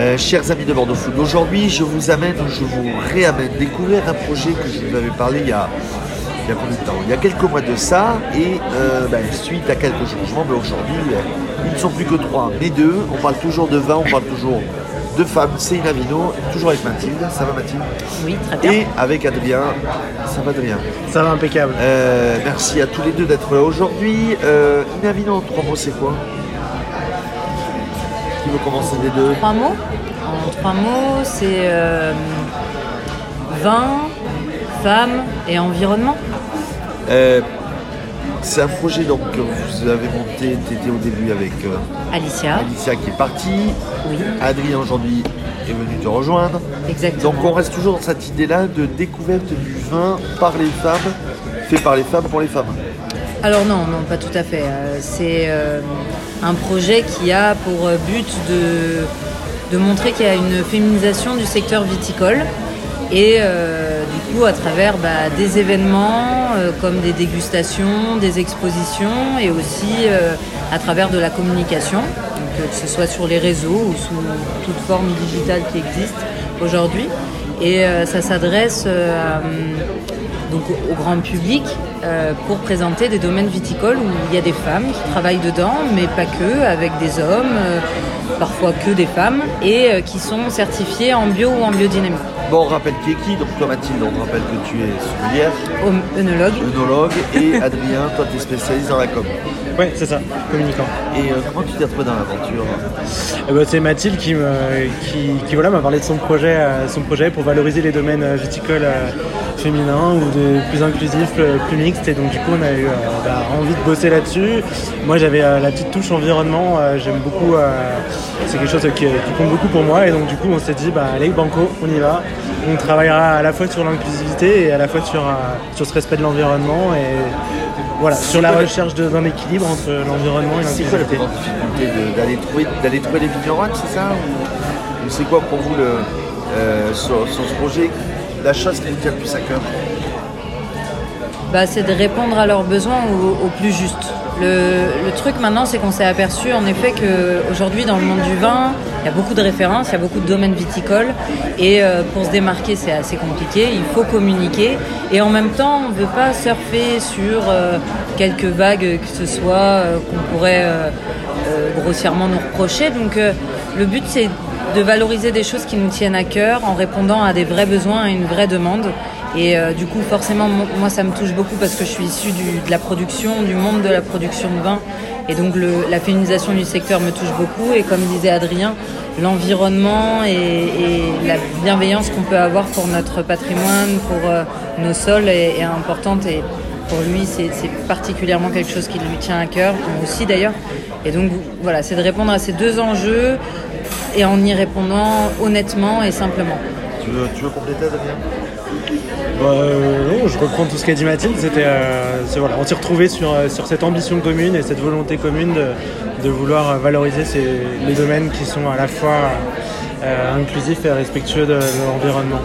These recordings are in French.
Euh, chers amis de Bordeaux Food, aujourd'hui je vous amène, je vous réamène découvrir un projet que je vous avais parlé il y a, il y a combien de temps? Il y a quelques mois de ça, et euh, ben, suite à quelques changements, mais aujourd'hui euh, ils ne sont plus que trois, mais deux. On parle toujours de vin, on parle toujours de femmes, c'est Inavino, toujours avec Mathilde. Ça va Mathilde? Oui, très bien. Et avec Adrien, ça va Adrien? Ça va impeccable. Euh, merci à tous les deux d'être là aujourd'hui. Euh, Inavino en trois mots, c'est quoi? Qui veut commencer des deux Trois mots En trois mots, c'est euh, vin, femme et environnement. Euh, c'est un projet donc, que vous avez monté, tu étais au début avec euh, Alicia. Alicia qui est partie, Oui, Adrien aujourd'hui est venu te rejoindre. exactement. Donc on reste toujours dans cette idée-là de découverte du vin par les femmes, fait par les femmes pour les femmes. Alors non, non, pas tout à fait. Euh, C'est euh, un projet qui a pour euh, but de, de montrer qu'il y a une féminisation du secteur viticole et euh, du coup à travers bah, des événements euh, comme des dégustations, des expositions et aussi à travers de la communication, que ce soit sur les réseaux ou sous toute forme digitale qui existe aujourd'hui. Et ça s'adresse à, donc au, au grand public euh, pour présenter des domaines viticoles où il y a des femmes qui travaillent dedans, mais pas que, avec des hommes, euh, parfois que des femmes, et euh, qui sont certifiés en bio ou en biodynamie. Bon, on rappelle qui est qui, donc toi Mathilde, on rappelle que tu es sommelière, œnologue. œnologue, et Adrien, toi tu es spécialiste dans la com. Ouais, c'est ça, communicant. Et euh, comment tu t'es retrouvé dans l'aventure? Eh ben, c'est Mathilde qui me, qui, qui, voilà, m'a parlé de son projet, euh, son projet pour valoriser les domaines euh, viticoles féminins ou de plus inclusifs, euh, plus mixtes. Et donc du coup, on a eu euh, bah, envie de bosser là-dessus. Moi, j'avais euh, la petite touche environnement. J'aime beaucoup. c'est quelque chose qui, qui compte beaucoup pour moi. Et donc du coup, on s'est dit, bah, allez, banco, on y va. On travaillera à la fois sur l'inclusivité et à la fois sur, sur ce respect de l'environnement et voilà, sur la recherche d'un équilibre entre l'environnement et C'est quoi la l'inclusivité. plus grande difficulté d'aller trouver, d'aller trouver les vignerons, c'est ça? Ou, ou c'est quoi pour vous le, euh, sur, sur ce projet? La chose qui vous tient plus à cœur Bah, c'est de répondre à leurs besoins au, plus juste. Le, le truc maintenant, c'est qu'on s'est aperçu en effet qu'aujourd'hui, dans le monde du vin, il y a beaucoup de références, il y a beaucoup de domaines viticoles. Et euh, pour se démarquer, c'est assez compliqué. Il faut communiquer. Et en même temps, on ne veut pas surfer sur euh, quelques vagues que ce soit euh, qu'on pourrait grossièrement nous reprocher. Donc le but, c'est de valoriser des choses qui nous tiennent à cœur en répondant à des vrais besoins, à une vraie demande. Et euh, du coup, forcément, mo- moi, ça me touche beaucoup parce que je suis issue de la production, du monde de la production de vin. Et donc, la féminisation du secteur me touche beaucoup. Et comme disait Adrien, l'environnement et, et la bienveillance qu'on peut avoir pour notre patrimoine, pour euh, nos sols est, est importante. Et pour lui, c'est c'est particulièrement quelque chose qui lui tient à cœur, moi aussi d'ailleurs. Et donc, voilà, c'est de répondre à ces deux enjeux et en y répondant honnêtement et simplement. tu veux, tu veux compléter Adrien Bah, euh, non, je reprends tout ce qu'a dit Mathilde. C'était, euh, c'est- voilà, on s'est retrouvé sur, euh, sur cette ambition commune et cette volonté commune de, de vouloir valoriser ces, les domaines qui sont à la fois euh, inclusifs et respectueux de, de l'environnement.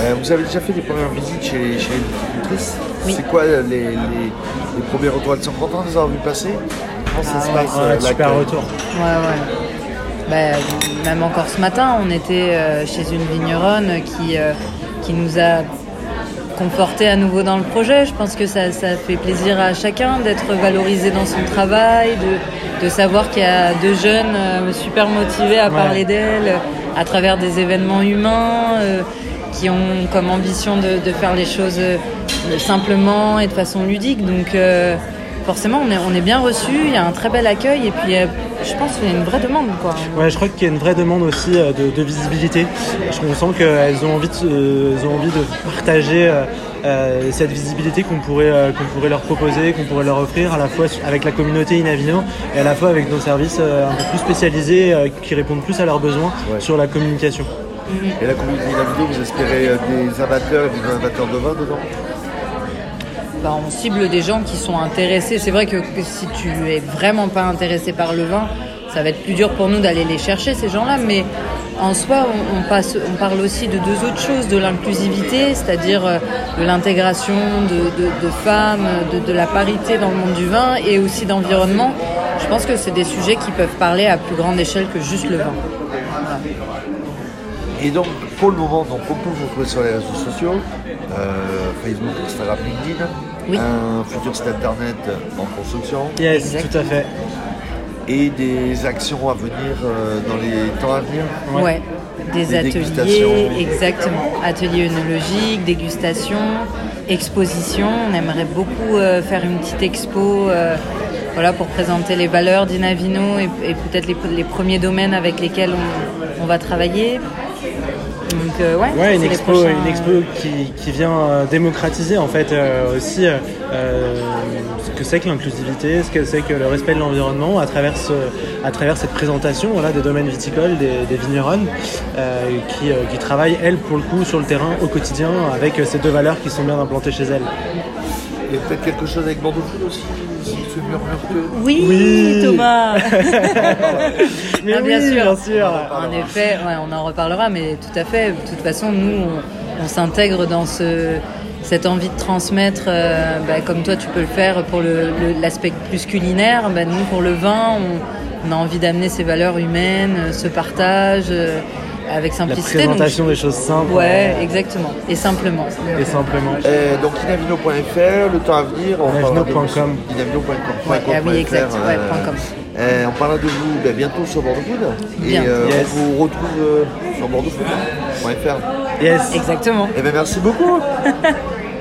Euh, Vous avez déjà fait des premières visites chez, chez les viticultrices Oui. C'est quoi les, les, les premiers retours? Elles sont contentes de les avoir vu passer? Comment ça Ah se ouais. passe Un euh, super retour. Ouais, ouais. Bah, même encore ce matin, on était euh, chez une vigneronne qui, euh, qui nous a conforté à nouveau dans le projet. Je pense que ça, ça fait plaisir à chacun d'être valorisé dans son travail, de, de savoir qu'il y a deux jeunes euh, super motivés à Ouais. parler d'elle à travers des événements humains. euh, qui ont comme ambition de, de faire les choses simplement et de façon ludique. Donc euh, forcément, on est, on est bien reçu, il y a un très bel accueil et puis euh, je pense qu'il y a une vraie demande. Quoi. Ouais, je crois qu'il y a une vraie demande aussi euh, de, de visibilité. Je on sent qu'elles ont envie de, euh, elles ont envie de partager euh, euh, cette visibilité qu'on pourrait, euh, qu'on pourrait leur proposer, qu'on pourrait leur offrir à la fois avec la communauté Inavino et à la fois avec nos services euh, un peu plus spécialisés euh, qui répondent plus à leurs besoins Ouais. sur la communication. Et la communauté vidéo, vous espérez euh, des amateurs et des amateurs de vin dedans? Bah, on cible des gens qui sont intéressés. C'est vrai que, si tu es vraiment pas intéressé par le vin, ça va être plus dur pour nous d'aller les chercher ces gens-là. Mais en soi, on, parle aussi de deux autres choses, de l'inclusivité, c'est-à-dire euh, de l'intégration de, femmes, de, la parité dans le monde du vin et aussi d'environnement. Je pense que c'est des sujets qui peuvent parler à plus grande échelle que juste le vin. Et donc, pour le moment, donc, on peut vous retrouver sur les réseaux sociaux, euh, Facebook, Instagram, LinkedIn, Oui. un futur site internet en construction Yes, Exact. tout à fait. et des actions à venir euh, dans les temps à venir. Ouais. Ouais. Des Des ateliers, exactement. Ateliers œnologiques, dégustation, exposition. On aimerait beaucoup euh, faire une petite expo euh, voilà, pour présenter les valeurs d'Inavino et, et peut-être les, les premiers domaines avec lesquels on, on va travailler. Donc, euh, ouais, Ouais, une expo, prochains- une expo qui, qui vient euh, démocratiser en fait euh, aussi euh, euh, ce que c'est que l'inclusivité, ce que c'est que le respect de l'environnement à travers ce, à travers cette présentation voilà, des domaines viticoles, des, des vigneronnes euh, qui, euh, qui travaillent elles pour le coup sur le terrain au quotidien avec euh, ces deux valeurs qui sont bien implantées chez elles. Et peut-être quelque chose avec Bordeaux Food aussi, Oui, Oui. Thomas Mais Ah, bien oui, sûr. bien sûr. En effet, ouais, on en reparlera, mais tout à fait. De toute façon, nous, on, on s'intègre dans ce, cette envie de transmettre, euh, bah, comme toi, tu peux le faire pour le- le- l'aspect plus culinaire. Bah, nous, pour le vin, on, on a envie d'amener ces valeurs humaines, euh, ce partage, euh, avec La simplicité. Donc, présentation des choses simples ouais, exactement. Et simplement. et simplement. Donc inavino.fr, le temps à venir, Inavino.com. inavino.com. Ouais, ah oui, exact, ouais, euh, point com. euh, on parlera de vous ben, bientôt sur Bordeaux Food. Et Bien. euh, Yes. on vous retrouve euh, sur bordeauxfood.fr. Yes. Exactement. Et ben merci beaucoup.